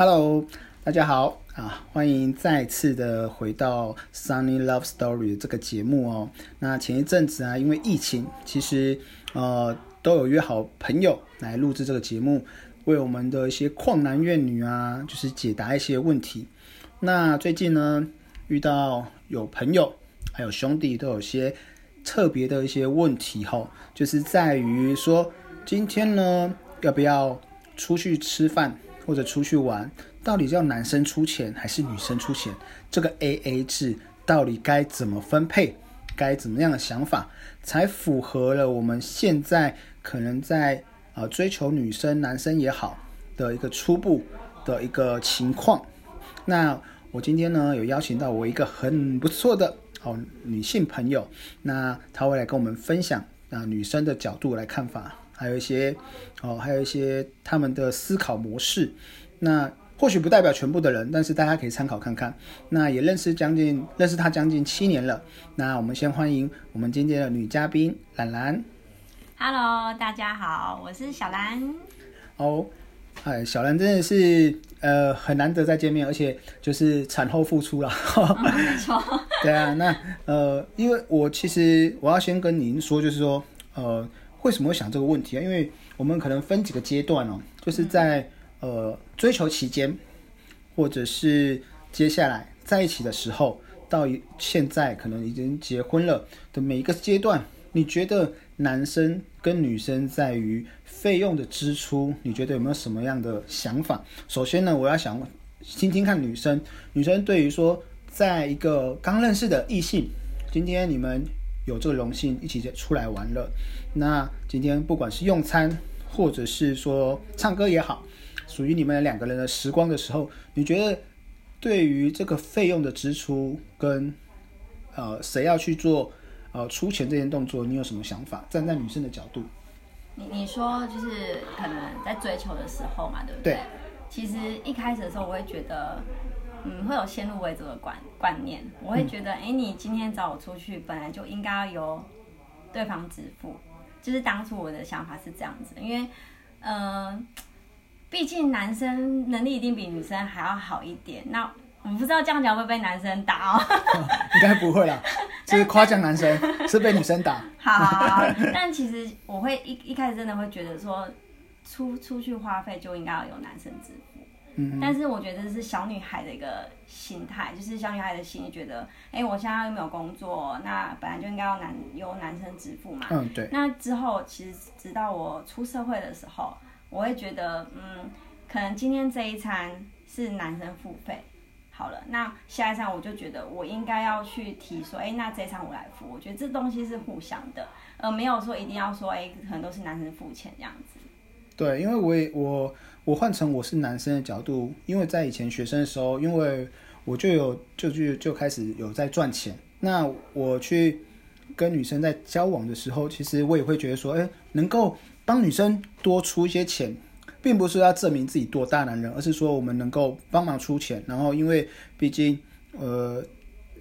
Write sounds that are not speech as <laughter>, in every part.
Hello，大家好啊，欢迎再次的回到 Sunny Love Story 这个节目哦。那前一阵子啊，因为疫情，其实呃都有约好朋友来录制这个节目，为我们的一些旷男怨女啊，就是解答一些问题。那最近呢，遇到有朋友还有兄弟都有些特别的一些问题哈，就是在于说今天呢要不要出去吃饭？或者出去玩，到底要男生出钱还是女生出钱？这个 A A 制到底该怎么分配？该怎么样的想法才符合了我们现在可能在呃追求女生、男生也好的一个初步的一个情况？那我今天呢有邀请到我一个很不错的哦女性朋友，那她会来跟我们分享啊女生的角度来看法。还有一些哦，还有一些他们的思考模式，那或许不代表全部的人，但是大家可以参考看看。那也认识将近认识他将近七年了。那我们先欢迎我们今天的女嘉宾兰兰。Hello，大家好，我是小兰。哦，哎，小兰真的是呃很难得再见面，而且就是产后复出了。<laughs> 没错。对啊，那呃，因为我其实我要先跟您说，就是说呃。为什么会想这个问题啊？因为我们可能分几个阶段哦，就是在呃追求期间，或者是接下来在一起的时候，到现在可能已经结婚了的每一个阶段，你觉得男生跟女生在于费用的支出，你觉得有没有什么样的想法？首先呢，我要想听听看女生，女生对于说，在一个刚认识的异性，今天你们。有这个荣幸一起出来玩了，那今天不管是用餐，或者是说唱歌也好，属于你们两个人的时光的时候，你觉得对于这个费用的支出跟呃谁要去做呃出钱这件动作，你有什么想法？站在女生的角度，你你说就是可能在追求的时候嘛，对不对？对。其实一开始的时候，我会觉得。嗯，会有先入为主的观观念，我会觉得，哎，你今天找我出去，本来就应该要由对方支付，就是当初我的想法是这样子，因为，呃，毕竟男生能力一定比女生还要好一点。那我不知道这样讲会被男生打哦，<laughs> 应该不会啦，<laughs> 是夸奖男生，是被女生打。好，<laughs> 但其实我会一一开始真的会觉得说，出出去花费就应该要由男生支付。但是我觉得这是小女孩的一个心态，就是小女孩的心里觉得，哎，我现在又没有工作，那本来就应该要男由男生支付嘛。嗯，对。那之后其实直到我出社会的时候，我会觉得，嗯，可能今天这一餐是男生付费，好了，那下一餐我就觉得我应该要去提说，哎，那这一餐我来付。我觉得这东西是互相的，而没有说一定要说，哎，可能都是男生付钱这样子。对，因为我也我。我换成我是男生的角度，因为在以前学生的时候，因为我就有就就就开始有在赚钱。那我去跟女生在交往的时候，其实我也会觉得说，哎，能够帮女生多出一些钱，并不是要证明自己多大男人，而是说我们能够帮忙出钱。然后，因为毕竟，呃，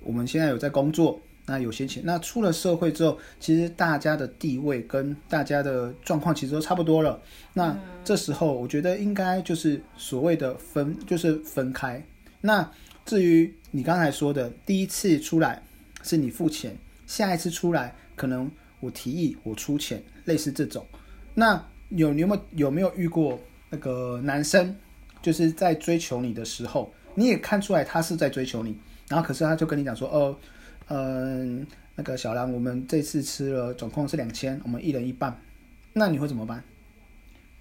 我们现在有在工作。那有些钱，那出了社会之后，其实大家的地位跟大家的状况其实都差不多了。那这时候，我觉得应该就是所谓的分，就是分开。那至于你刚才说的，第一次出来是你付钱，下一次出来可能我提议我出钱，类似这种。那有你有没有有没有遇过那个男生，就是在追求你的时候，你也看出来他是在追求你，然后可是他就跟你讲说，哦。嗯，那个小兰，我们这次吃了总共是两千，我们一人一半，那你会怎么办？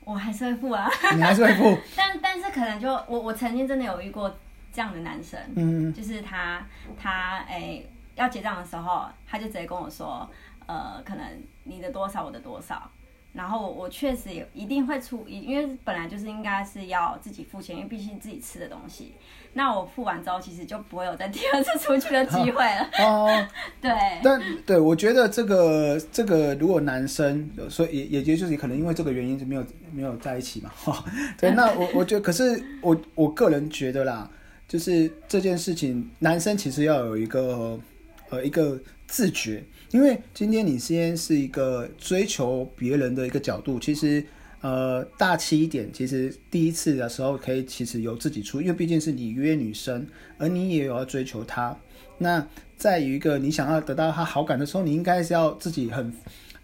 我还是会付啊，你还是会付，<laughs> 但但是可能就我我曾经真的有遇过这样的男生，嗯，就是他他哎要结账的时候，他就直接跟我说，呃，可能你的多少，我的多少。然后我确实也一定会出，因为本来就是应该是要自己付钱，因为毕竟自己吃的东西。那我付完之后，其实就不会有再第二次出去的机会了。<laughs> 哦，<laughs> 对。但对我觉得这个这个，如果男生，所以也也就是可能因为这个原因就没有没有在一起嘛。哈，对。那我我觉得，可是我我个人觉得啦，就是这件事情，男生其实要有一个呃一个自觉。因为今天你先是一个追求别人的一个角度，其实，呃大气一点，其实第一次的时候可以其实由自己出，因为毕竟是你约女生，而你也有要追求她。那在于一个你想要得到她好感的时候，你应该是要自己很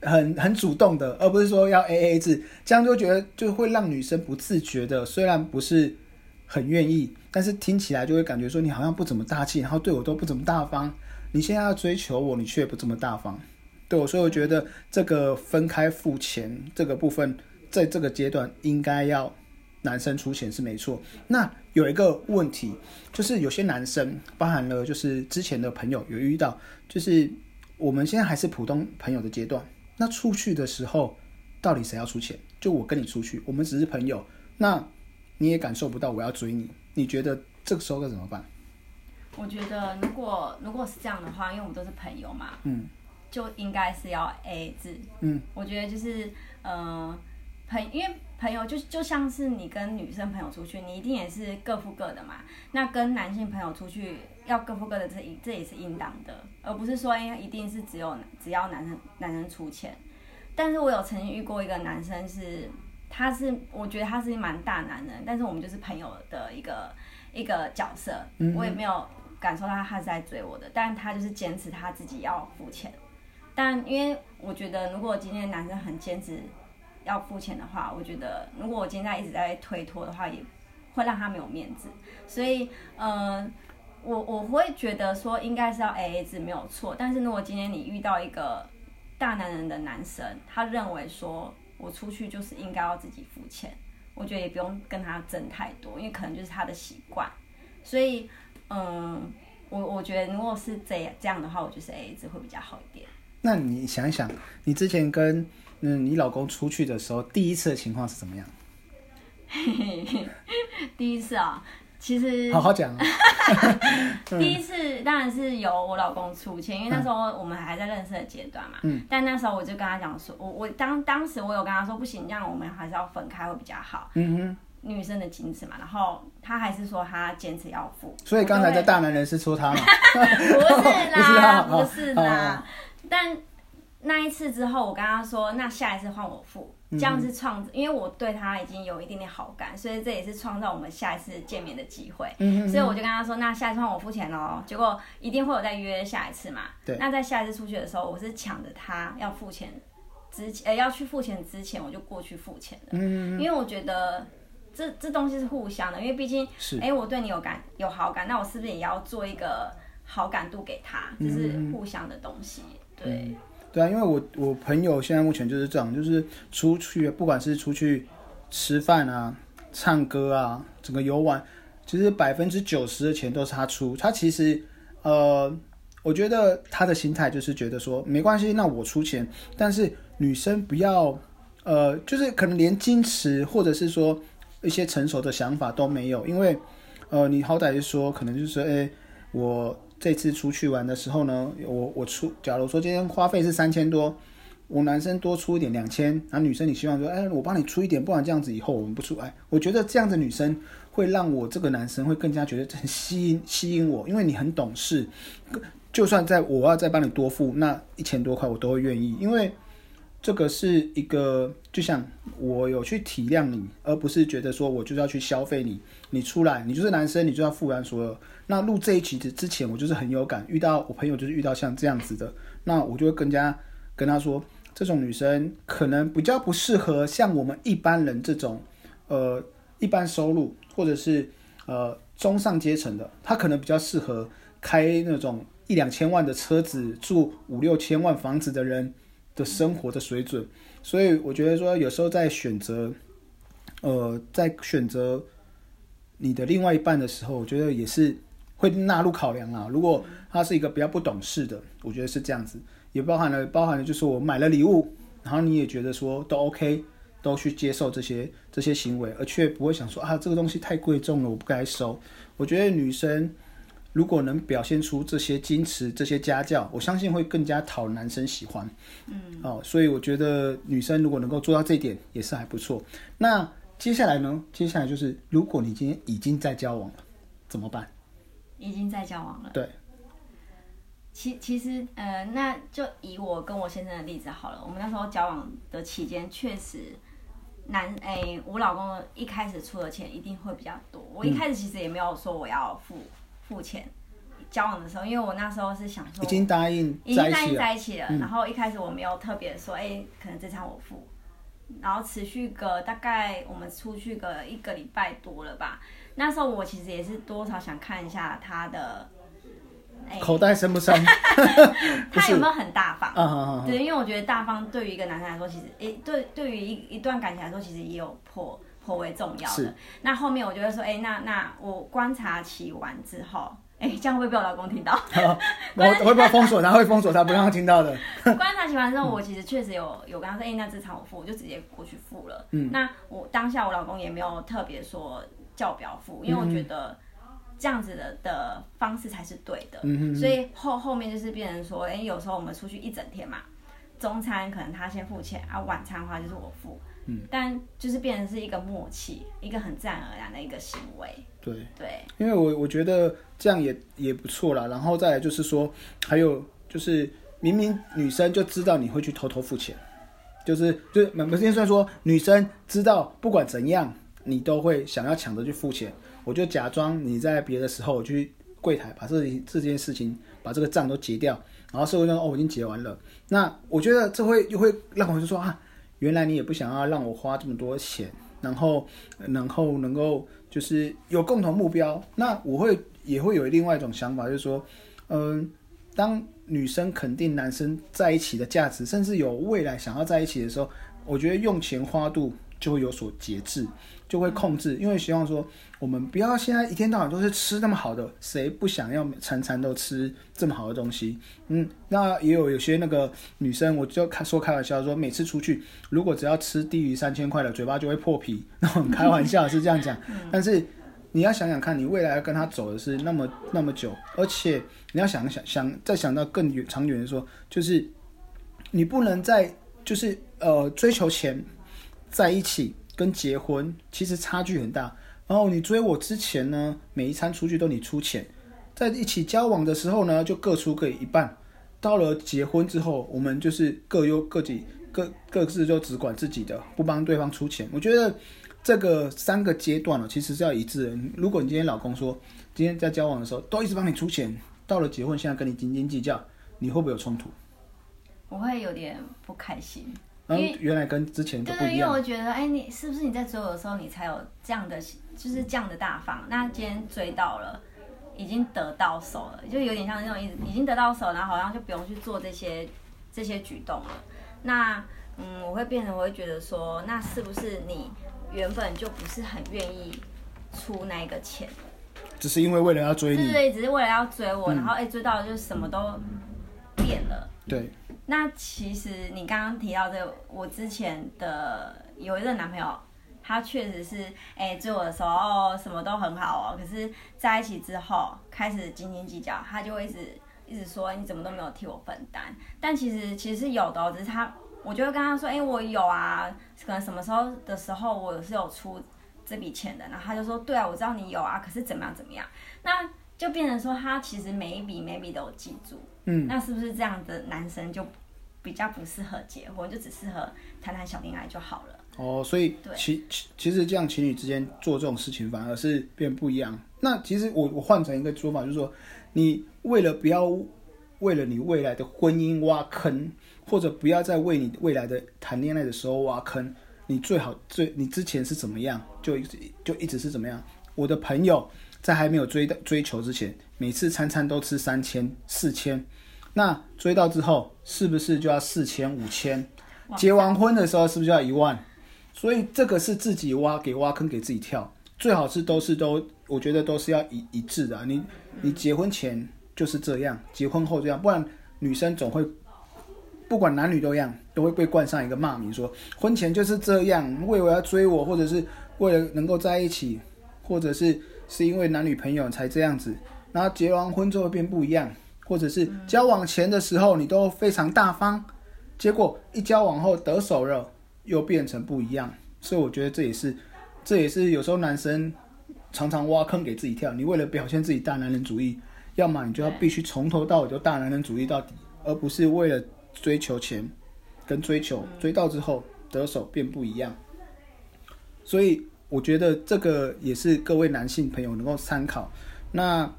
很很主动的，而不是说要 A A 制，这样就觉得就会让女生不自觉的，虽然不是很愿意，但是听起来就会感觉说你好像不怎么大气，然后对我都不怎么大方。你现在要追求我，你却不这么大方，对我，所以我觉得这个分开付钱这个部分，在这个阶段应该要男生出钱是没错。那有一个问题，就是有些男生，包含了就是之前的朋友有遇到，就是我们现在还是普通朋友的阶段，那出去的时候，到底谁要出钱？就我跟你出去，我们只是朋友，那你也感受不到我要追你，你觉得这个时候该怎么办？我觉得如果如果是这样的话，因为我们都是朋友嘛，嗯，就应该是要 A 制。嗯，我觉得就是呃朋，因为朋友就就像是你跟女生朋友出去，你一定也是各付各的嘛。那跟男性朋友出去要各付各的，这这也是应当的，而不是说因为一定是只有只要男生男生出钱。但是我有曾经遇过一个男生是，他是我觉得他是蛮大男人，但是我们就是朋友的一个一个角色，我也没有。感受到他是在追我的，但他就是坚持他自己要付钱。但因为我觉得，如果今天男生很坚持要付钱的话，我觉得如果我今天一直在推脱的话，也会让他没有面子。所以，嗯，我我会觉得说应该是要 A A 制没有错。但是如果今天你遇到一个大男人的男生，他认为说我出去就是应该要自己付钱，我觉得也不用跟他争太多，因为可能就是他的习惯。所以。嗯，我我觉得如果是这样这样的话，我觉得 A A 制会比较好一点。那你想一想，你之前跟嗯你老公出去的时候，第一次的情况是怎么样？<laughs> 第一次啊，其实好好讲。<laughs> 第一次当然是由我老公出钱，因为那时候我们还在认识的阶段嘛。嗯。但那时候我就跟他讲说，我我当当时我有跟他说，不行，这样我们还是要分开会比较好。嗯哼。女生的矜持嘛，然后他还是说他坚持要付，所以刚才的大男人是说他吗？<laughs> 不是啦，不是啦。但那一次之后，我跟他说，那下一次换我付，这样是创，因为我对他已经有一点点好感，所以这也是创造我们下一次见面的机会。所以我就跟他说，那下一次换我付钱喽。结果一定会有再约下一次嘛。对。那在下一次出去的时候，我是抢着他要付钱之前，呃，要去付钱之前，我就过去付钱了。嗯。因为我觉得。这这东西是互相的，因为毕竟，哎，我对你有感有好感，那我是不是也要做一个好感度给他？这是互相的东西，对。对啊，因为我我朋友现在目前就是这样，就是出去不管是出去吃饭啊、唱歌啊、整个游玩，其实百分之九十的钱都是他出。他其实呃，我觉得他的心态就是觉得说没关系，那我出钱，但是女生不要呃，就是可能连矜持或者是说。一些成熟的想法都没有，因为，呃，你好歹是说，可能就是说，哎，我这次出去玩的时候呢，我我出，假如说今天花费是三千多，我男生多出一点两千，然后女生你希望说，哎，我帮你出一点，不然这样子以后我们不出，哎，我觉得这样的女生会让我这个男生会更加觉得很吸引吸引我，因为你很懂事，就算在我要再帮你多付那一千多块，我都会愿意，因为。这个是一个，就像我有去体谅你，而不是觉得说我就是要去消费你。你出来，你就是男生，你就要付完所有。那录这一集之之前，我就是很有感，遇到我朋友就是遇到像这样子的，那我就会更加跟他说，这种女生可能比较不适合像我们一般人这种，呃，一般收入或者是呃中上阶层的，她可能比较适合开那种一两千万的车子，住五六千万房子的人。的生活的水准，所以我觉得说，有时候在选择，呃，在选择你的另外一半的时候，我觉得也是会纳入考量啊。如果他是一个比较不懂事的，我觉得是这样子，也包含了包含了，就是我买了礼物，然后你也觉得说都 OK，都去接受这些这些行为，而却不会想说啊，这个东西太贵重了，我不该收。我觉得女生。如果能表现出这些矜持、这些家教，我相信会更加讨男生喜欢。嗯，哦，所以我觉得女生如果能够做到这一点，也是还不错。那接下来呢？接下来就是，如果你今天已经在交往了，怎么办？已经在交往了。对。其其实，呃，那就以我跟我先生的例子好了。我们那时候交往的期间，确实男哎，我老公一开始出的钱一定会比较多。我一开始其实也没有说我要付付钱。交往的时候，因为我那时候是想说已经答应已经答应在一起了，然后一开始我没有特别说，哎，可能这场我付，然后持续个大概我们出去个一个礼拜多了吧。那时候我其实也是多少想看一下他的口袋深不深，<laughs> 他有没有很大方？对，因为我觉得大方对于一个男生来说，其实诶，对对于一一段感情来说，其实也有颇颇为重要的。那后面我就会说，哎，那那我观察期完之后。哎，这样会被我老公听到。<laughs> 我会不会封锁他？会封锁他，不让他听到的。<laughs> 观察期完之后，我其实确实有有跟他说，哎，那这场我付，我就直接过去付了。嗯，那我当下我老公也没有特别说叫不要付，因为我觉得这样子的的方式才是对的。嗯所以后后面就是变成说，哎，有时候我们出去一整天嘛，中餐可能他先付钱，啊，晚餐的话就是我付。嗯，但就是变成是一个默契，一个很自然而然的一个行为。对对，因为我我觉得这样也也不错啦。然后再来就是说，还有就是明明女生就知道你会去偷偷付钱，就是就是不是算说女生知道不管怎样你都会想要抢着去付钱，我就假装你在别的时候去柜台把这这件事情把这个账都结掉，然后社会上哦我已经结完了。那我觉得这会又会让我就说啊。原来你也不想要让我花这么多钱，然后，然后能够就是有共同目标。那我会也会有另外一种想法，就是说，嗯，当女生肯定男生在一起的价值，甚至有未来想要在一起的时候，我觉得用钱花度就会有所节制。就会控制，因为希望说我们不要现在一天到晚都是吃那么好的，谁不想要餐餐都吃这么好的东西？嗯，那也有有些那个女生，我就开说开玩笑说，每次出去如果只要吃低于三千块的，嘴巴就会破皮。那种开玩笑是这样讲，<laughs> 但是你要想想看，你未来要跟他走的是那么那么久，而且你要想想想再想到更远长远的说，就是你不能再就是呃追求钱在一起。跟结婚其实差距很大。然后你追我之前呢，每一餐出去都你出钱，在一起交往的时候呢，就各出各一半。到了结婚之后，我们就是各有各己，各各自就只管自己的，不帮对方出钱。我觉得这个三个阶段呢，其实是要一致的。如果你今天老公说今天在交往的时候都一直帮你出钱，到了结婚现在跟你斤斤计较，你会不会有冲突？我会有点不开心。因为原来跟之前对对，因为我觉得，哎，你是不是你在追我的时候，你才有这样的，就是这样的大方？那今天追到了，已经得到手了，就有点像那种已已经得到手，然后好像就不用去做这些这些举动了。那嗯，我会变成我会觉得说，那是不是你原本就不是很愿意出那个钱？只是因为为了要追你，对，只是为了要追我，然后哎，追到了就什么都变了。对。那其实你刚刚提到这，我之前的有一个男朋友，他确实是哎追我的时候什么都很好哦，可是在一起之后开始斤斤计较，他就会一直一直说你怎么都没有替我分担。但其实其实是有的，只是他我就会跟他说，哎我有啊，可能什么时候的时候我是有出这笔钱的，然后他就说对啊，我知道你有啊，可是怎么样怎么样，那就变成说他其实每一笔每一笔都有记住。嗯，那是不是这样的男生就比较不适合结婚，就只适合谈谈小恋爱就好了？哦，所以其其其实这样情侣之间做这种事情反而是变不一样。那其实我我换成一个说法，就是说，你为了不要为了你未来的婚姻挖坑，或者不要再为你未来的谈恋爱的时候挖坑，你最好最你之前是怎么样，就一直就一直是怎么样。我的朋友。在还没有追的追求之前，每次餐餐都吃三千四千，那追到之后是不是就要四千五千？结完婚的时候是不是就要一万？所以这个是自己挖给挖坑给自己跳，最好是都是都，我觉得都是要一一致的。你你结婚前就是这样，结婚后这样，不然女生总会不管男女都一样，都会被冠上一个骂名，说婚前就是这样，为了要追我，或者是为了能够在一起，或者是。是因为男女朋友才这样子，然后结完婚之后变不一样，或者是交往前的时候你都非常大方，结果一交往后得手了又变成不一样，所以我觉得这也是，这也是有时候男生常常挖坑给自己跳。你为了表现自己大男人主义，要么你就要必须从头到尾就大男人主义到底，而不是为了追求钱跟追求追到之后得手变不一样。所以我觉得这个也是各位男性朋友能够参考。那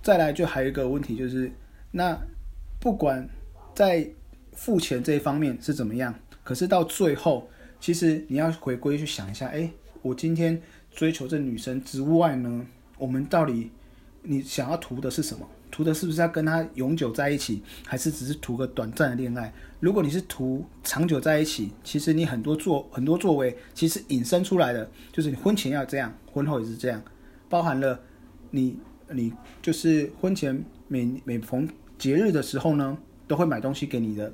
再来就还有一个问题就是，那不管在付钱这一方面是怎么样，可是到最后，其实你要回归去想一下，哎，我今天追求这女生之外呢，我们到底你想要图的是什么？图的是不是要跟他永久在一起，还是只是图个短暂的恋爱？如果你是图长久在一起，其实你很多作很多作为，其实引申出来的就是你婚前要这样，婚后也是这样，包含了你你就是婚前每每逢节日的时候呢，都会买东西给你的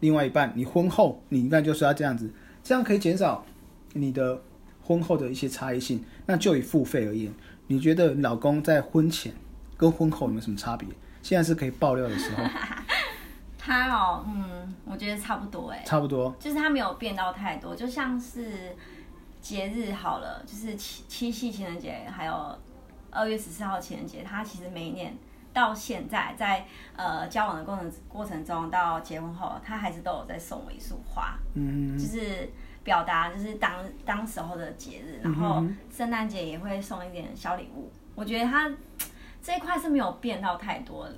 另外一半，你婚后你应该就是要这样子，这样可以减少你的婚后的一些差异性。那就以付费而言，你觉得老公在婚前？跟婚后有没有什么差别？现在是可以爆料的时候。<laughs> 他哦，嗯，我觉得差不多哎，差不多，就是他没有变到太多，就像是节日好了，就是七七夕情人节，还有二月十四号情人节，他其实每一年到现在，在呃交往的过程过程中到结婚后，他还是都有在送我一束花，嗯，就是表达就是当当时候的节日，然后圣诞节也会送一点小礼物，我觉得他。这一块是没有变到太多，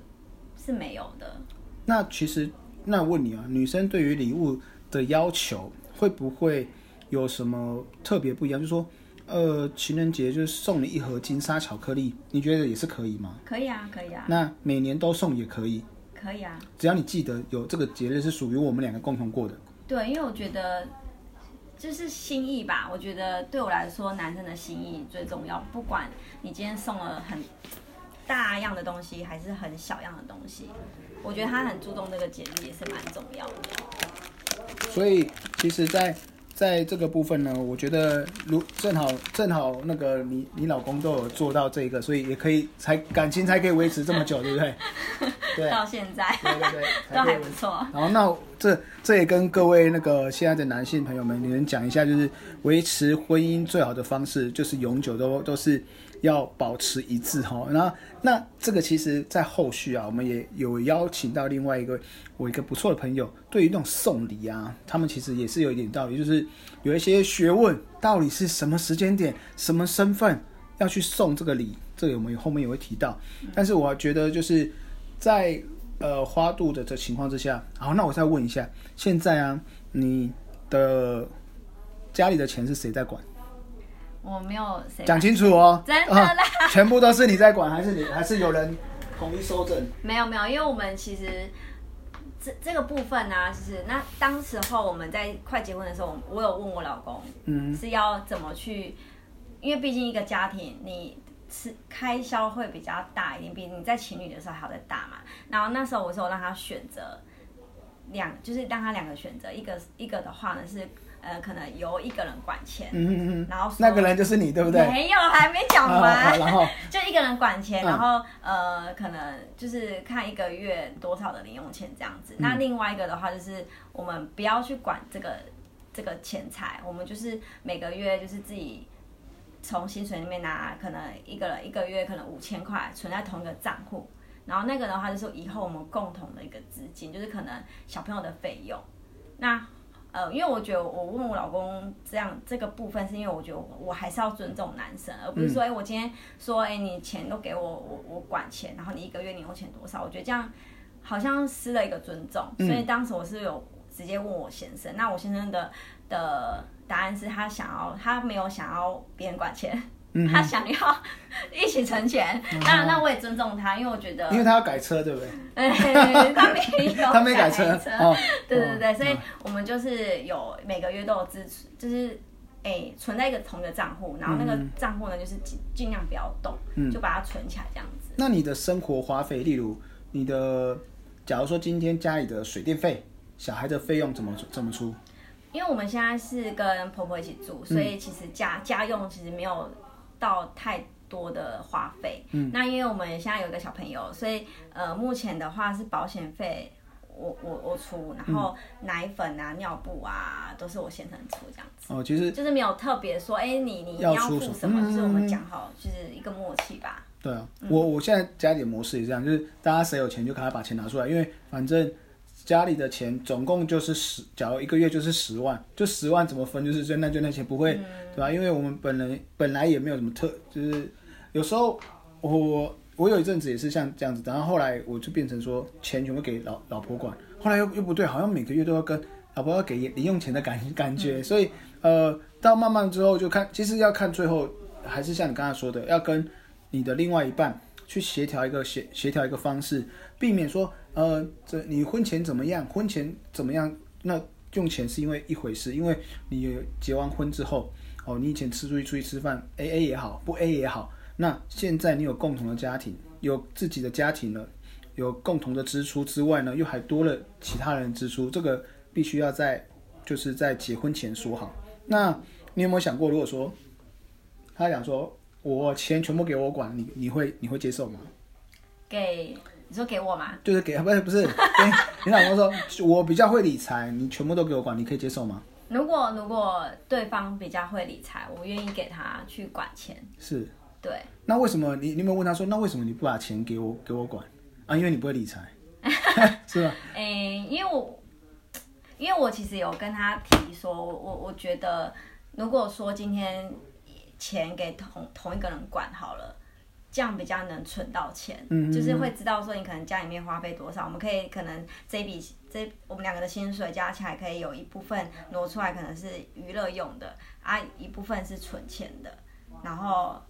是没有的。那其实，那问你啊，女生对于礼物的要求会不会有什么特别不一样？就是说，呃，情人节就是送你一盒金沙巧克力，你觉得也是可以吗？可以啊，可以啊。那每年都送也可以。可以啊。只要你记得有这个节日是属于我们两个共同过的。对，因为我觉得就是心意吧。我觉得对我来说，男生的心意最重要。不管你今天送了很。大样的东西还是很小样的东西，我觉得他很注重这个节日也是蛮重要的。所以其实，在在这个部分呢，我觉得如正好正好那个你你老公都有做到这个，所以也可以才感情才可以维持这么久，对不对？<laughs> 对，到现在，对对对，都还不错。然后那这这也跟各位那个现在的男性朋友们，你能讲一下，就是维持婚姻最好的方式，就是永久都都是。要保持一致哈，那那这个其实，在后续啊，我们也有邀请到另外一个我一个不错的朋友，对于那种送礼啊，他们其实也是有一点道理，就是有一些学问，到底是什么时间点、什么身份要去送这个礼，这个我们后面也会提到。但是我觉得就是在呃花度的这情况之下，好，那我再问一下，现在啊，你的家里的钱是谁在管？我没有讲清楚哦，真的啦，全部都是你在管，还是你还是有人统一收整？没有没有，因为我们其实这这个部分呢，就是那当时候我们在快结婚的时候，我有问我老公，嗯，是要怎么去，因为毕竟一个家庭，你吃开销会比较大一点，比你在情侣的时候还要再大嘛。然后那时候我说让他选择两，就是让他两个选择，一个一个的话呢是。呃，可能由一个人管钱，嗯嗯嗯，然后那个人就是你，对不对？没有，还没讲完。然后 <laughs> 就一个人管钱，然后呃，可能就是看一个月多少的零用钱这样子。那另外一个的话，就是我们不要去管这个这个钱财，我们就是每个月就是自己从薪水里面拿，可能一个人一个月可能五千块存在同一个账户，然后那个的话就是以后我们共同的一个资金，就是可能小朋友的费用，那。呃，因为我觉得我问我老公这样这个部分，是因为我觉得我还是要尊重男生，而不是说，哎，我今天说，哎，你钱都给我，我我管钱，然后你一个月你用钱多少？我觉得这样好像失了一个尊重。所以当时我是有直接问我先生，那我先生的的答案是他想要，他没有想要别人管钱。他想要一起存钱，那那我也尊重他，因为我觉得，因为他要改车，对不对？<laughs> 他没有，<laughs> 他没改车。哦，对对对，所以我们就是有每个月都有支持，就是哎存在一个同一个账户，然后那个账户呢就是尽尽量不要动，就把它存起来这样子。那你的生活花费，例如你的，假如说今天家里的水电费、小孩的费用怎么怎么出？因为我们现在是跟婆婆一起住，所以其实家家用其实没有。到太多的花费，嗯，那因为我们现在有一个小朋友，所以呃，目前的话是保险费我我我出，然后奶粉啊、尿布啊都是我先生出这样子。哦，其实就是没有特别说，哎，你你要付什么，就是我们讲好，就是一个默契吧。对啊，我我现在家里的模式也是这样，就是大家谁有钱就赶快把钱拿出来，因为反正家里的钱总共就是十，假如一个月就是十万，就十万怎么分就是就那就那钱不会，对吧？因为我们本人本来也没有什么特，就是有时候我我有一阵子也是像这样子，然后后来我就变成说钱全部给老老婆管，后来又又不对，好像每个月都要跟老婆要给零用钱的感感觉，所以呃，到慢慢之后就看，其实要看最后还是像你刚才说的，要跟你的另外一半去协调一个协协调一个方式，避免说呃这你婚前怎么样，婚前怎么样，那用钱是因为一回事，因为你结完婚之后哦，你以前吃出去出去吃饭 A A 也好，不 A 也好。那现在你有共同的家庭，有自己的家庭了，有共同的支出之外呢，又还多了其他人支出，这个必须要在就是在结婚前说好。那你有没有想过，如果说他讲说我钱全部给我管，你你会你会接受吗？给你说给我吗？就是给不是不是，<laughs> 你老公说我比较会理财，你全部都给我管，你可以接受吗？如果如果对方比较会理财，我愿意给他去管钱。是。对，那为什么你你有没有问他说，那为什么你不把钱给我给我管啊？因为你不会理财，<laughs> <laughs> 是吧？哎，因为我因为我其实有跟他提说，我我觉得如果说今天钱给同同一个人管好了，这样比较能存到钱，嗯，就是会知道说你可能家里面花费多少，我们可以可能这笔这我们两个的薪水加起来可以有一部分挪出来，可能是娱乐用的啊，一部分是存钱的，然后。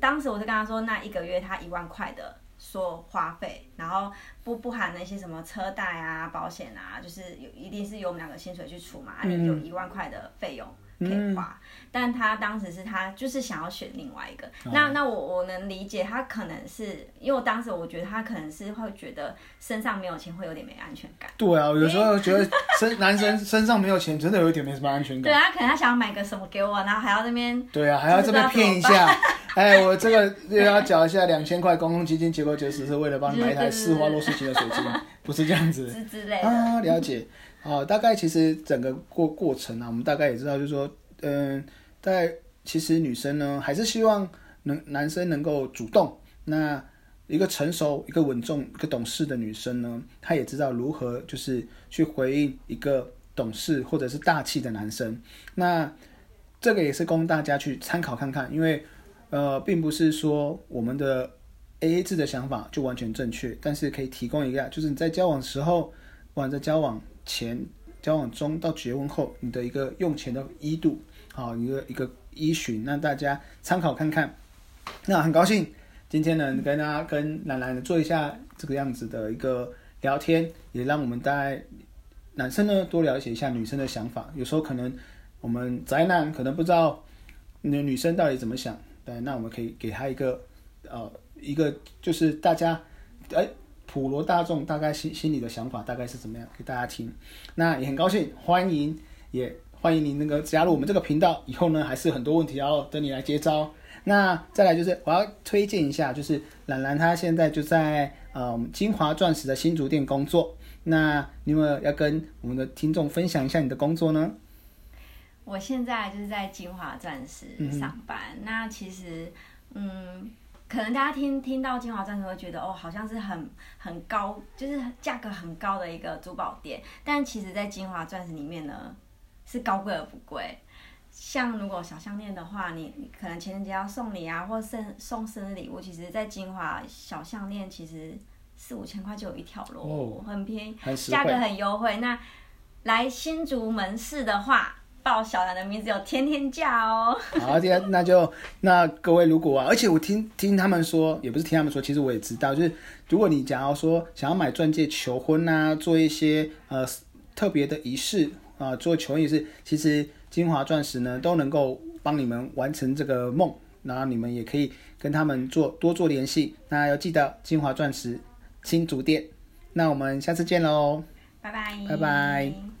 当时我就跟他说，那一个月他一万块的说花费，然后不不含那些什么车贷啊、保险啊，就是有一定是由我们两个薪水去出嘛，啊你有一万块的费用。可以花，但他当时是他就是想要选另外一个，那那我我能理解他可能是因为我当时我觉得他可能是会觉得身上没有钱会有点没安全感。对啊，有时候觉得身男生 <laughs> 身上没有钱真的有一点没什么安全感。对啊，可能他想要买个什么给我，然后还要那边对啊，还要这边骗一下，哎，我这个又要缴一下两千块公共基金，结果就是是为了帮你买一台四花洛世奇的水晶，<laughs> 不是这样子之类的啊，了解。哦，大概其实整个过过程啊，我们大概也知道，就是说，嗯，在其实女生呢，还是希望能男生能够主动。那一个成熟、一个稳重、一个懂事的女生呢，她也知道如何就是去回应一个懂事或者是大气的男生。那这个也是供大家去参考看看，因为呃，并不是说我们的 A A 制的想法就完全正确，但是可以提供一个，就是你在交往时候，不管在交往。前交往中到结婚后，你的一个用钱的依度，好一个一个依循，让大家参考看看。那很高兴今天呢跟大家跟兰兰做一下这个样子的一个聊天，也让我们大家男生呢多了解一下女生的想法。有时候可能我们宅男可能不知道女女生到底怎么想，对，那我们可以给他一个呃一个就是大家哎。普罗大众大概心心里的想法大概是怎么样？给大家听。那也很高兴，欢迎也欢迎您那个加入我们这个频道。以后呢，还是很多问题要等你来接招。那再来就是我要推荐一下，就是兰兰她现在就在呃金华钻石的新竹店工作。那你们要跟我们的听众分享一下你的工作呢？我现在就是在金华钻石上班。那其实嗯。可能大家听听到金华钻石会觉得哦，好像是很很高，就是价格很高的一个珠宝店。但其实，在金华钻石里面呢，是高贵而不贵。像如果小项链的话，你可能情人节要送礼啊，或生送生日礼物，其实，在金华小项链其实四五千块就有一条咯，很便宜，价格很优惠。那来新竹门市的话。报小兰的名字有天天价哦。好，天，那就那各位如果啊，而且我听听他们说，也不是听他们说，其实我也知道，就是如果你假如说想要买钻戒求婚啊，做一些呃特别的仪式啊，做求婚仪式，其实金华钻石呢都能够帮你们完成这个梦，然后你们也可以跟他们做多做联系。那要记得金华钻石新竹店。那我们下次见喽，拜拜，拜拜。